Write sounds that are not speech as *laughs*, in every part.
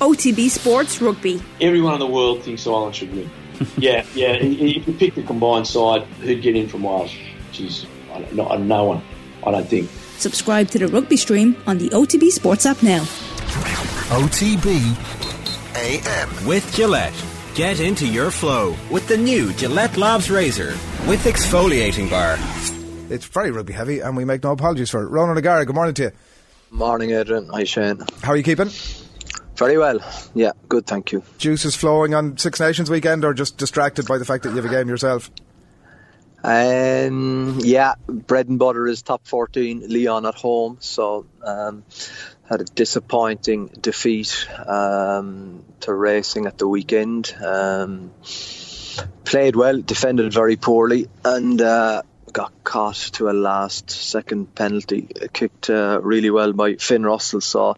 OTB Sports Rugby. Everyone in the world thinks Ireland should win. *laughs* yeah, yeah. If you pick the combined side, who'd get in from Wales? Jeez, no, no one. I don't think. Subscribe to the rugby stream on the OTB Sports app now. OTB AM with Gillette. Get into your flow with the new Gillette Labs Razor with exfoliating bar. It's very rugby heavy, and we make no apologies for it. Ronan O'Gara, good morning to you. Morning, Adrian. Hi, Shane. How are you keeping? Very well. Yeah, good, thank you. Juices flowing on Six Nations weekend, or just distracted by the fact that you have a game yourself? Um, yeah, bread and butter is top 14, Lyon at home, so um, had a disappointing defeat um, to Racing at the weekend. Um, played well, defended very poorly, and uh, got caught to a last second penalty, kicked uh, really well by Finn Russell. So,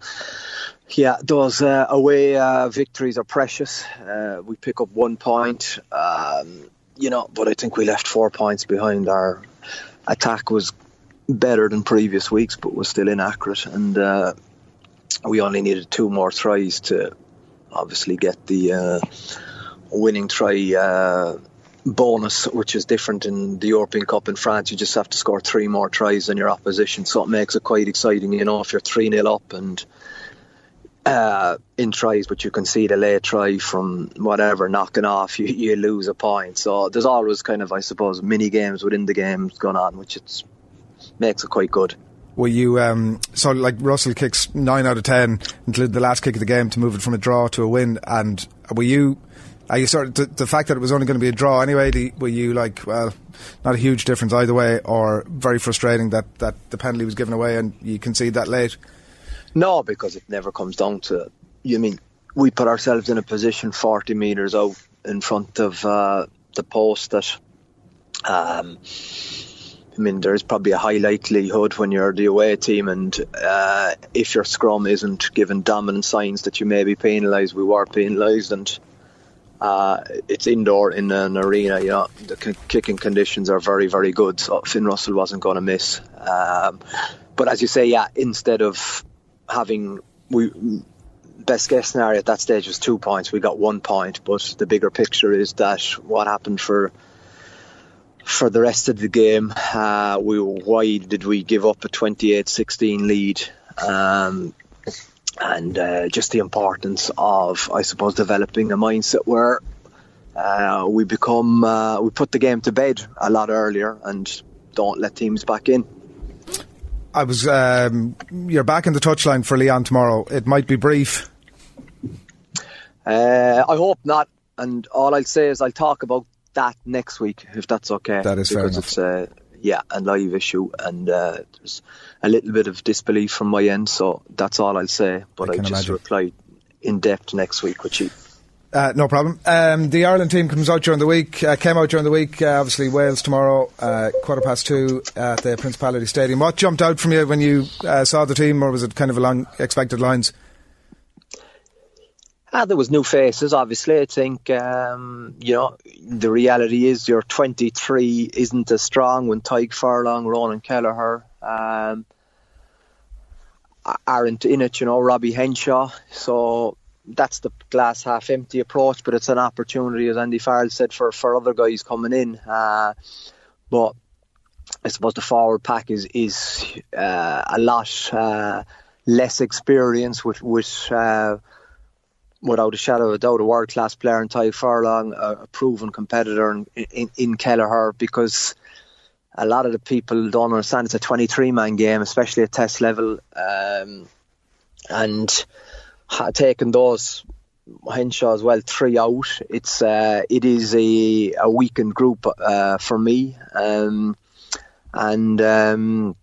yeah, those uh, away uh, victories are precious. Uh, we pick up one point, um, you know, but I think we left four points behind. Our attack was better than previous weeks, but was still inaccurate, and uh, we only needed two more tries to obviously get the uh, winning try bonus, which is different in the European Cup in France. You just have to score three more tries than your opposition, so it makes it quite exciting. You know, if you're 3 0 up and uh, in tries, but you can see the late try from whatever knocking off, you, you lose a point. So there's always kind of, I suppose, mini games within the games going on, which it's makes it quite good. Were you um, so like Russell kicks nine out of ten until the last kick of the game to move it from a draw to a win, and were you? Are you sort of the, the, fact that it was only going to be a draw anyway? The, were you like, well, not a huge difference either way, or very frustrating that, that the penalty was given away and you concede that late? No, because it never comes down to. You mean we put ourselves in a position forty meters out in front of uh, the post that. Um, I mean, there's probably a high likelihood when you're the away team, and uh, if your scrum isn't given dominant signs that you may be penalised, we were penalised, and uh, it's indoor in an arena. You know, the k- kicking conditions are very, very good. So Finn Russell wasn't going to miss. Um, but as you say, yeah, instead of having we best guess scenario at that stage was two points, we got one point. But the bigger picture is that what happened for for the rest of the game, uh, we why did we give up a 28-16 lead? Um, and uh, just the importance of, I suppose, developing a mindset where uh, we become uh, we put the game to bed a lot earlier and don't let teams back in. I was um, you're back in the touchline for Lyon tomorrow. It might be brief. Uh, I hope not. And all I'll say is I'll talk about that next week, if that's okay. That is fair enough. It's, uh, yeah, a live issue, and uh, there's a little bit of disbelief from my end, so that's all I'll say. But I, I just imagine. reply in depth next week with you. Uh, no problem. Um, the Ireland team comes out during the week, uh, came out during the week. Uh, obviously, Wales tomorrow, uh, quarter past two at the Principality Stadium. What jumped out from you when you uh, saw the team, or was it kind of along expected lines? Ah, there was new faces, obviously. I think, um, you know, the reality is your 23 isn't as strong when Tadhg Furlong, Ronan Kelleher um, aren't in it, you know, Robbie Henshaw. So that's the glass half empty approach, but it's an opportunity, as Andy Farrell said, for, for other guys coming in. Uh, but I suppose the forward pack is is uh, a lot uh, less experience with with uh, without a shadow of a doubt, a world class player in Tadhg Furlong, a, a proven competitor in, in, in Kelleher, because a lot of the people don't understand it's a 23 man game, especially at test level. Um, and taking those Henshaw as well three out, it's uh, it is a, a weakened group uh, for me. Um, and um,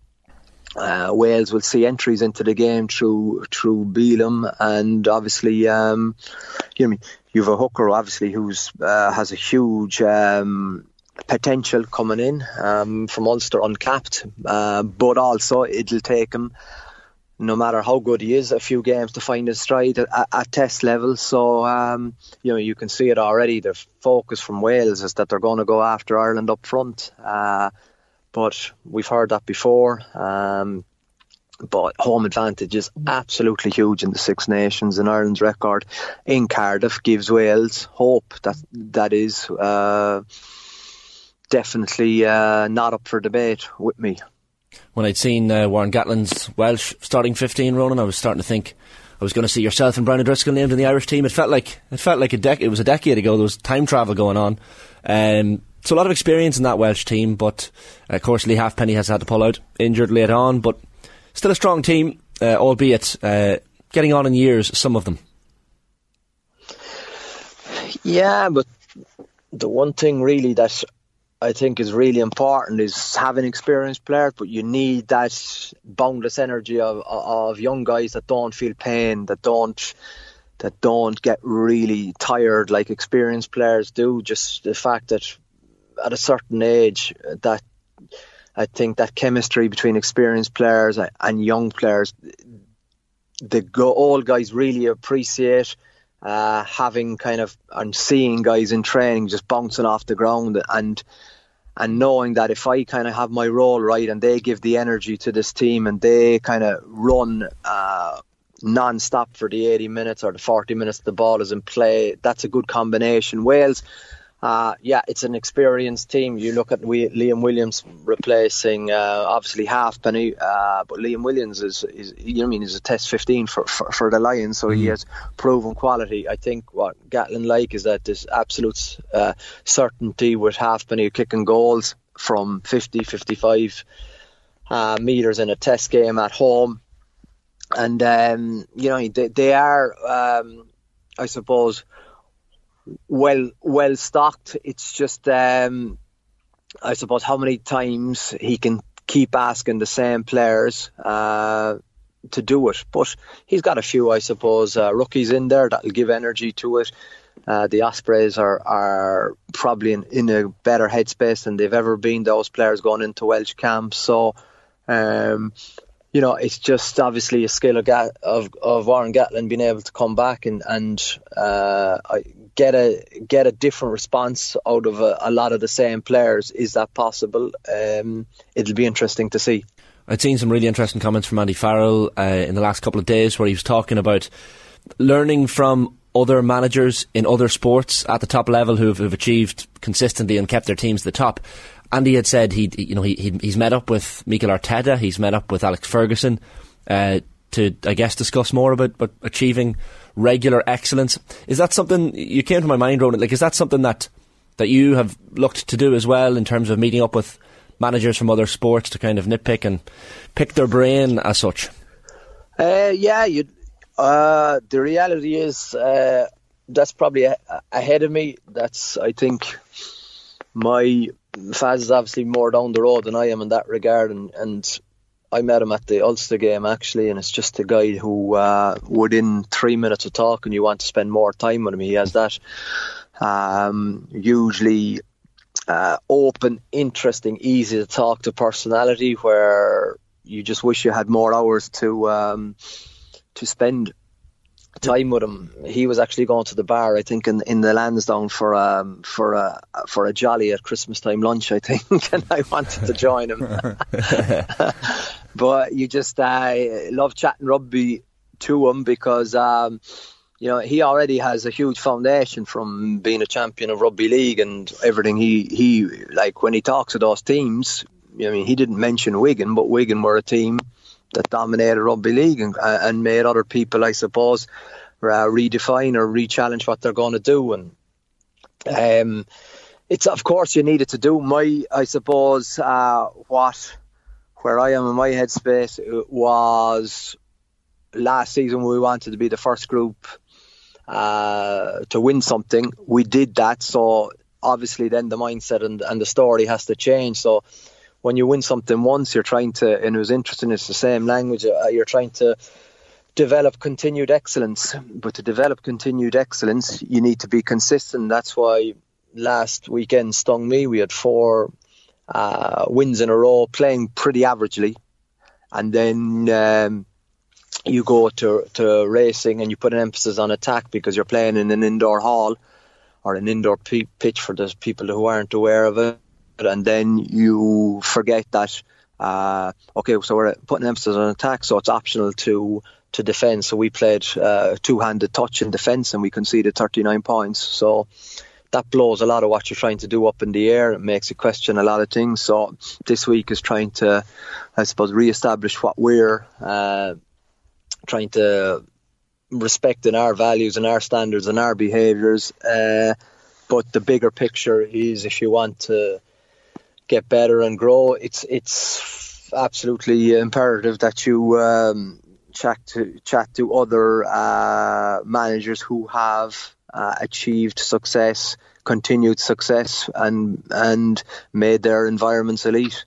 uh, Wales will see entries into the game through through Bealham and obviously um, you know you've a hooker obviously who's uh, has a huge um, potential coming in um, from Ulster uncapped, uh, but also it'll take him. No matter how good he is, a few games to find his stride at, at test level. So um, you know you can see it already. The focus from Wales is that they're going to go after Ireland up front. Uh, but we've heard that before. Um, but home advantage is absolutely huge in the Six Nations, and Ireland's record in Cardiff gives Wales hope. That that is uh, definitely uh, not up for debate with me. When I'd seen uh, Warren Gatland's Welsh starting 15 running, I was starting to think I was going to see yourself and Brian O'Driscoll named in the Irish team. It felt like it felt like a dec- it was a decade ago. There was time travel going on. Um, so a lot of experience in that Welsh team, but uh, of course Lee Halfpenny has had to pull out injured late on, but still a strong team, uh, albeit uh, getting on in years. Some of them. Yeah, but the one thing really that I think is really important is having experienced players, but you need that boundless energy of of young guys that don't feel pain, that don't that don't get really tired like experienced players do. Just the fact that at a certain age, that I think that chemistry between experienced players and young players, the old guys really appreciate uh, having kind of and seeing guys in training just bouncing off the ground and and knowing that if I kind of have my role right and they give the energy to this team and they kind of run uh, non-stop for the 80 minutes or the 40 minutes the ball is in play, that's a good combination. Wales uh, yeah, it's an experienced team. You look at we, Liam Williams replacing uh, obviously Halfpenny, uh, but Liam Williams is, is you know I mean, is a test 15 for, for, for the Lions, so mm. he has proven quality. I think what Gatland like is that there's absolute uh, certainty with Halfpenny kicking goals from 50, 55 uh, meters in a test game at home, and um, you know they, they are, um, I suppose well well stocked. It's just um, I suppose how many times he can keep asking the same players uh, to do it. But he's got a few, I suppose, uh, rookies in there that'll give energy to it. Uh, the Ospreys are are probably in, in a better headspace than they've ever been. Those players going into Welsh camp, so um, you know, it's just obviously a skill of, of, of Warren Gatland being able to come back and and uh, get a get a different response out of a, a, lot of the same players. Is that possible? Um, it'll be interesting to see. I'd seen some really interesting comments from Andy Farrell uh, in the last couple of days where he was talking about learning from other managers in other sports at the top level who've, who've achieved consistently and kept their teams at the top. Andy had said he, you know, he, he's met up with Mikel Arteta, he's met up with Alex Ferguson uh, to, I guess, discuss more about, about achieving regular excellence. Is that something you came to my mind, Ronan? Like, is that something that that you have looked to do as well in terms of meeting up with managers from other sports to kind of nitpick and pick their brain as such? Uh, yeah, you. Uh, the reality is uh, that's probably a- ahead of me. That's I think my Faz is obviously more down the road than I am in that regard, and, and I met him at the Ulster game actually, and it's just a guy who uh, within three minutes of talking, you want to spend more time with him. He has that um, usually uh, open, interesting, easy to talk to personality where you just wish you had more hours to um, to spend time with him. He was actually going to the bar, I think, in in the Lansdowne for um for a for a jolly at Christmas time lunch, I think, *laughs* and I wanted to join him. *laughs* *laughs* but you just uh, love chatting rugby to him because. Um, you know, he already has a huge foundation from being a champion of rugby league and everything. He he like when he talks to those teams. I mean, he didn't mention Wigan, but Wigan were a team that dominated rugby league and, uh, and made other people, I suppose, uh, redefine or re-challenge what they're going to do. And um, it's of course you needed to do. My, I suppose, uh, what where I am in my headspace was last season we wanted to be the first group uh, to win something. We did that, so obviously then the mindset and, and the story has to change. So when you win something once, you're trying to, and it was interesting, it's the same language, uh, you're trying to develop continued excellence. But to develop continued excellence, you need to be consistent. That's why last weekend stung me. We had four uh, wins in a row, playing pretty averagely. And then um, you go to, to racing and you put an emphasis on attack because you're playing in an indoor hall or an indoor pitch for those people who aren't aware of it and then you forget that uh, okay, so we're putting emphasis on attack, so it's optional to to defend. So we played uh, two-handed touch in defence, and we conceded 39 points. So that blows a lot of what you're trying to do up in the air. It makes you question a lot of things. So this week is trying to, I suppose, re-establish what we're uh, trying to respect in our values and our standards and our behaviours. Uh, but the bigger picture is if you want to get better and grow, it's it's absolutely imperative that you um, chat to chat to other uh, managers who have uh, achieved success, continued success, and and made their environments elite.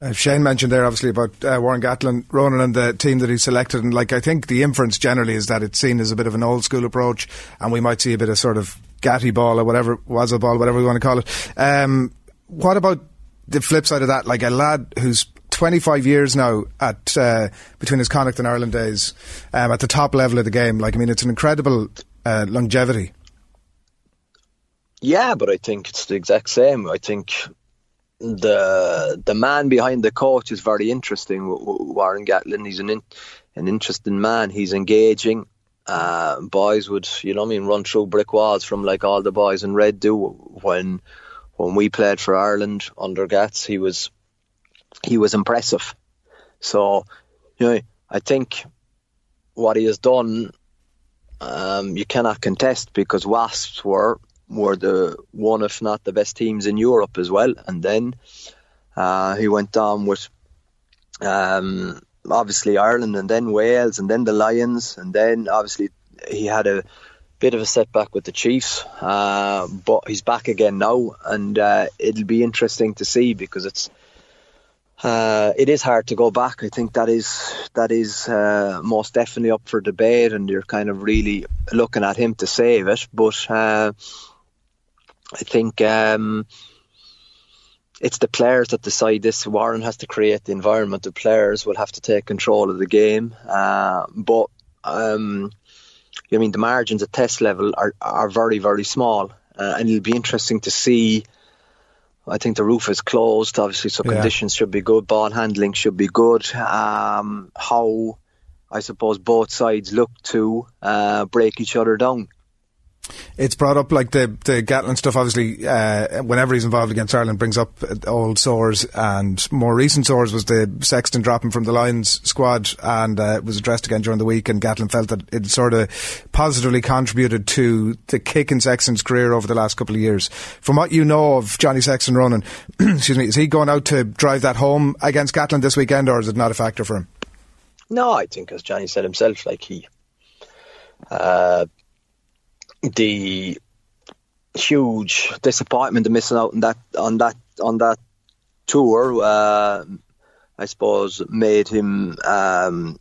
Uh, Shane mentioned there obviously about uh, Warren Gatland, Ronan, and the team that he selected, and like I think the inference generally is that it's seen as a bit of an old school approach, and we might see a bit of sort of Gatty ball or whatever was a ball, whatever we want to call it. Um, what about the flip side of that? Like a lad who's 25 years now at uh, between his Connacht and Ireland days um, at the top level of the game. Like I mean, it's an incredible uh, longevity. Yeah, but I think it's the exact same. I think the the man behind the coach is very interesting. Warren Gatland, he's an in, an interesting man. He's engaging. Uh, boys would, you know, I mean, run through brick walls from like all the boys in red do. When when we played for Ireland under Gats, he was he was impressive. So, you know, I think what he has done, um, you cannot contest because Wasps were were the one, if not the best teams in Europe as well. And then uh, he went on with um, obviously Ireland, and then Wales, and then the Lions, and then obviously he had a bit of a setback with the Chiefs, uh, but he's back again now, and uh, it'll be interesting to see because it's uh, it is hard to go back. I think that is that is uh, most definitely up for debate, and you're kind of really looking at him to save it. But uh, I think um, it's the players that decide this. Warren has to create the environment. The players will have to take control of the game. Uh, but um, I mean, the margins at test level are are very very small, uh, and it'll be interesting to see. I think the roof is closed, obviously, so yeah. conditions should be good. Ball handling should be good. Um, how I suppose both sides look to uh, break each other down it's brought up like the the Gatland stuff. Obviously, uh, whenever he's involved against Ireland, brings up old sores, and more recent sores was the Sexton dropping from the Lions squad, and uh, was addressed again during the week. And Gatland felt that it sort of positively contributed to the kick in Sexton's career over the last couple of years. From what you know of Johnny Sexton running, *clears throat* excuse me, is he going out to drive that home against Gatland this weekend, or is it not a factor for him? No, I think as Johnny said himself, like he. Uh, the huge disappointment of missing out on that on that on that tour, uh, I suppose, made him um,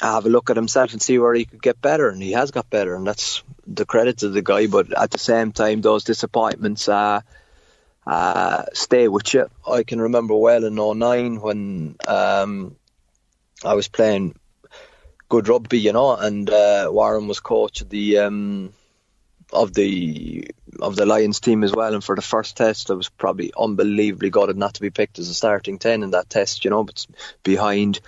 have a look at himself and see where he could get better, and he has got better, and that's the credit to the guy. But at the same time, those disappointments uh, uh, stay with you. I can remember well in 09 when um, I was playing good rugby, you know. And uh, Warren was coach of the um, of the of the Lions team as well. And for the first test, I was probably unbelievably gutted not to be picked as a starting ten in that test, you know. But behind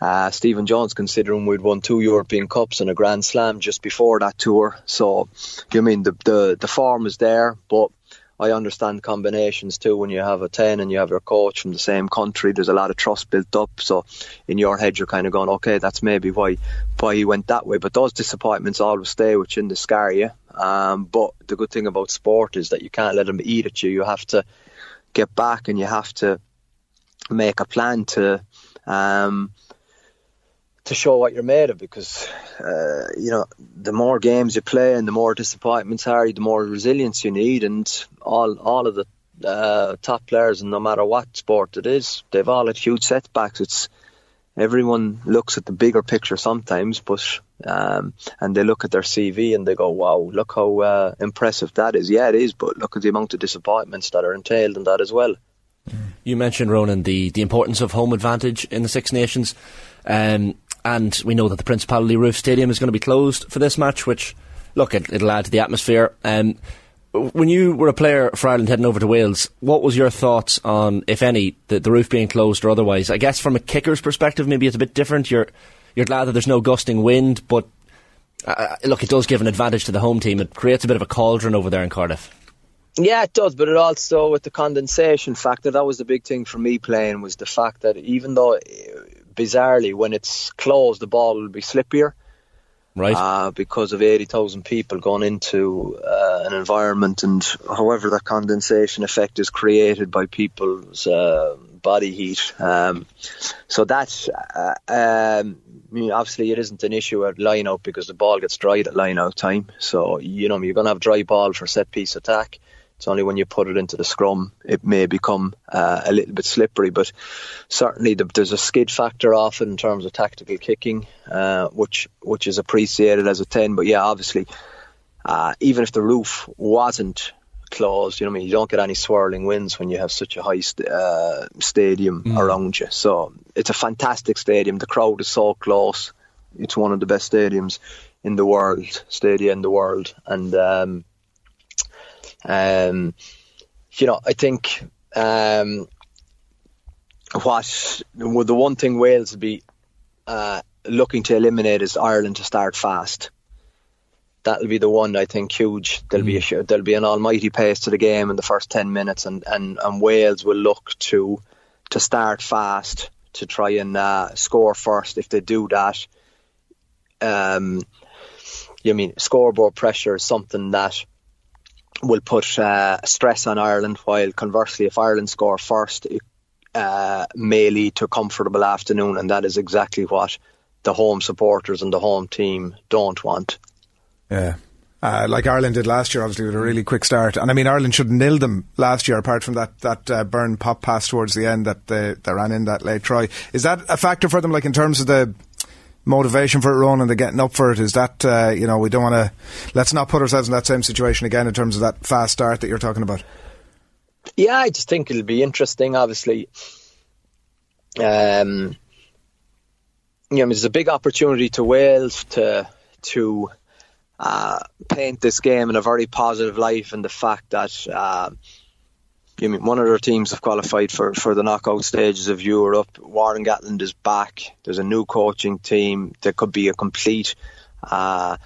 uh, Stephen Jones, considering we'd won two European Cups and a Grand Slam just before that tour, so you mean the the the form is there, but I understand combinations too. When you have a 10 and you have your coach from the same country, there's a lot of trust built up. So in your head, you're kind of going, okay, that's maybe why why he went that way. But those disappointments always stay which and they scar you. Um, but the good thing about sport is that you can't let them eat at you. You have to get back and you have to make a plan to um, to show what you're made of because uh, you know the more games you play and the more disappointments are the more resilience you need and all all of the uh, top players and no matter what sport it is they've all had huge setbacks. It's everyone looks at the bigger picture sometimes but um, and they look at their CV and they go wow look how uh, impressive that is. Yeah it is but look at the amount of disappointments that are entailed in that as well. You mentioned Ronan the, the importance of home advantage in the Six Nations. Um, and we know that the Principality Roof Stadium is going to be closed for this match, which, look, it, will add to the atmosphere. Um, when you were a player for Ireland heading over to Wales, what was your thoughts on, if any, the, the roof being closed or otherwise? I guess from a kicker's perspective, maybe it's a bit different. You're you're glad that there's no gusting wind, but uh, uh, look, it does give an advantage to the home team. It creates a bit of a cauldron over there in Cardiff. Yeah, it does, but it also with the condensation factor. That was the big thing for me playing was the fact that even though, bizarrely, when it's closed, the ball will be slippier right? Uh, because of 80,000 people going into uh, an environment, and however that condensation effect is created by people's uh, body heat. Um, so that's, uh, um, I mean, obviously, it isn't an issue at line out because the ball gets dried at line out time. So, you know, you're going to have dry ball for set piece attack. It's only when you put it into the scrum it may become uh, a little bit slippery, but certainly the, there's a skid factor often in terms of tactical kicking, uh, which which is appreciated as a ten. But yeah, obviously, uh, even if the roof wasn't closed, you know, I mean, you don't get any swirling winds when you have such a high st- uh, stadium mm. around you. So it's a fantastic stadium. The crowd is so close. It's one of the best stadiums in the world, stadia in the world, and. Um, um, you know, I think um, what well, the one thing Wales would be uh, looking to eliminate is Ireland to start fast. That'll be the one I think huge. There'll mm. be a, there'll be an almighty pace to the game in the first ten minutes, and, and, and Wales will look to to start fast to try and uh, score first. If they do that, um, you mean scoreboard pressure is something that will put uh, stress on Ireland, while conversely, if Ireland score first, it uh, may lead to a comfortable afternoon, and that is exactly what the home supporters and the home team don't want. Yeah. Uh, like Ireland did last year, obviously with a really quick start, and I mean Ireland should nil them last year. Apart from that that uh, burn pop pass towards the end that they, they ran in that late try, is that a factor for them? Like in terms of the motivation for it, Ron, and the getting up for it? Is that, uh, you know, we don't want to, let's not put ourselves in that same situation again in terms of that fast start that you're talking about? Yeah, I just think it'll be interesting, obviously. Um, you know, there's a big opportunity to Wales to, to, uh, paint this game in a very positive light, and the fact that uh, I mean, one of their teams have qualified for, for the knockout stages of Europe. Warren Gatland is back. There's a new coaching team. There could be a complete uh,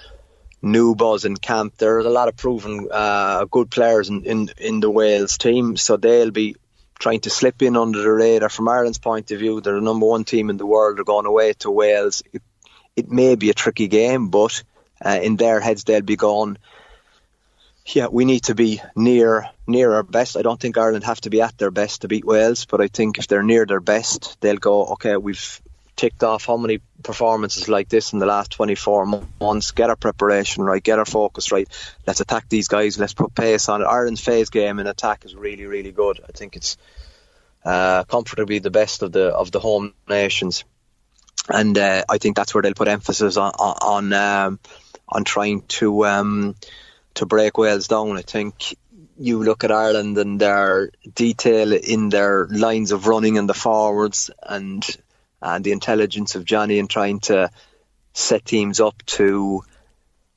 new buzz in camp. There's a lot of proven uh, good players in, in, in the Wales team, so they'll be trying to slip in under the radar. From Ireland's point of view, they're the number one team in the world. They're going away to Wales. It, it may be a tricky game, but uh, in their heads, they'll be going yeah, we need to be near near our best. I don't think Ireland have to be at their best to beat Wales, but I think if they're near their best, they'll go. Okay, we've ticked off how many performances like this in the last 24 months. Get our preparation right, get our focus right. Let's attack these guys. Let's put pace on it. Ireland's phase game in attack is really, really good. I think it's uh, comfortably the best of the of the home nations, and uh, I think that's where they'll put emphasis on on um, on trying to. Um, to break Wales down. I think you look at Ireland and their detail in their lines of running and the forwards and and the intelligence of Johnny in trying to set teams up to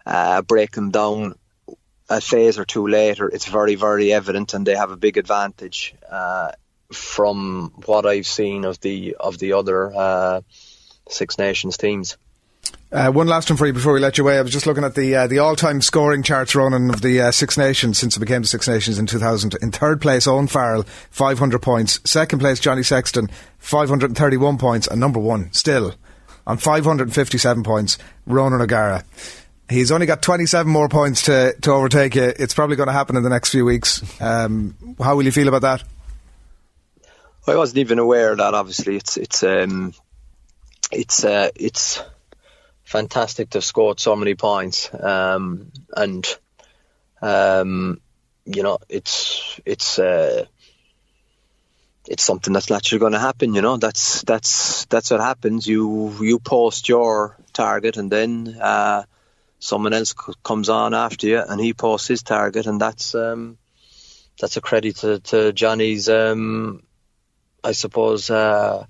uh, break them down a phase or two later. It's very very evident, and they have a big advantage uh, from what I've seen of the of the other uh, Six Nations teams. Uh, one last one for you before we let you away. I was just looking at the uh, the all time scoring charts, Ronan, of the uh, Six Nations since it became the Six Nations in 2000. In third place, Owen Farrell, 500 points. Second place, Johnny Sexton, 531 points. And number one, still, on 557 points, Ronan O'Gara. He's only got 27 more points to, to overtake you. It's probably going to happen in the next few weeks. Um, how will you feel about that? I wasn't even aware of that. Obviously, it's it's um, it's uh, it's fantastic to have scored so many points. Um, and um, you know, it's it's uh, it's something that's naturally going to happen. You know, that's that's that's what happens. You you post your target, and then uh, someone else c- comes on after you, and he posts his target, and that's um, that's a credit to, to Johnny's, um, I suppose. Uh,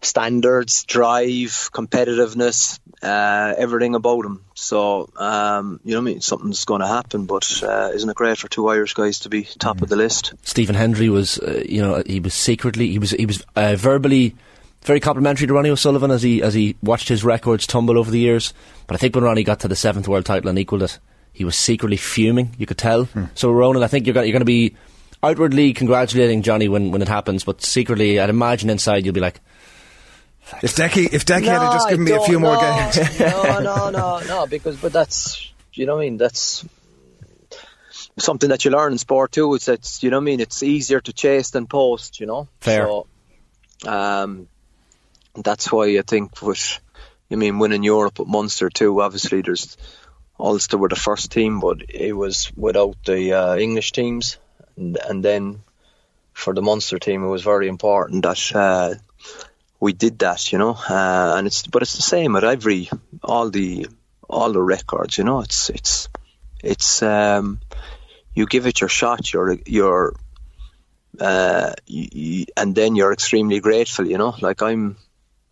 standards, drive, competitiveness, uh, everything about him. So, um, you know what I mean? Something's going to happen, but uh, isn't it great for two Irish guys to be top of the list? Stephen Hendry was, uh, you know, he was secretly, he was, he was uh, verbally very complimentary to Ronnie O'Sullivan as he as he watched his records tumble over the years. But I think when Ronnie got to the seventh world title and equalled it, he was secretly fuming. You could tell. So Ronan, I think you're going you're going to be outwardly congratulating Johnny when, when it happens, but secretly, I'd imagine inside you'll be like, If Decky, if Decky had just given me a few don't- more games. *laughs* no, no, no, no, because but that's you know what I mean. That's something that you learn in sport too. It's it's you know what I mean. It's easier to chase than post. You know. Fair. So, um, that's why I think with I mean winning Europe at Munster too. Obviously, there's Ulster were the first team, but it was without the uh, English teams, and, and then for the Munster team, it was very important that. Uh, we did that, you know, uh, and it's but it's the same at every all the all the records, you know. It's it's it's um, you give it your shot, you're you're uh, you, you, and then you're extremely grateful, you know. Like I'm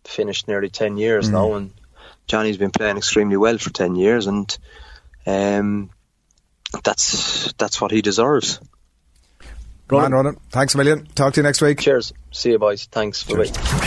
finished nearly ten years now, and Johnny's been playing extremely well for ten years, and um, that's that's what he deserves. Man, Ronan, thanks a million. Talk to you next week. Cheers, see you boys. Thanks. Bye.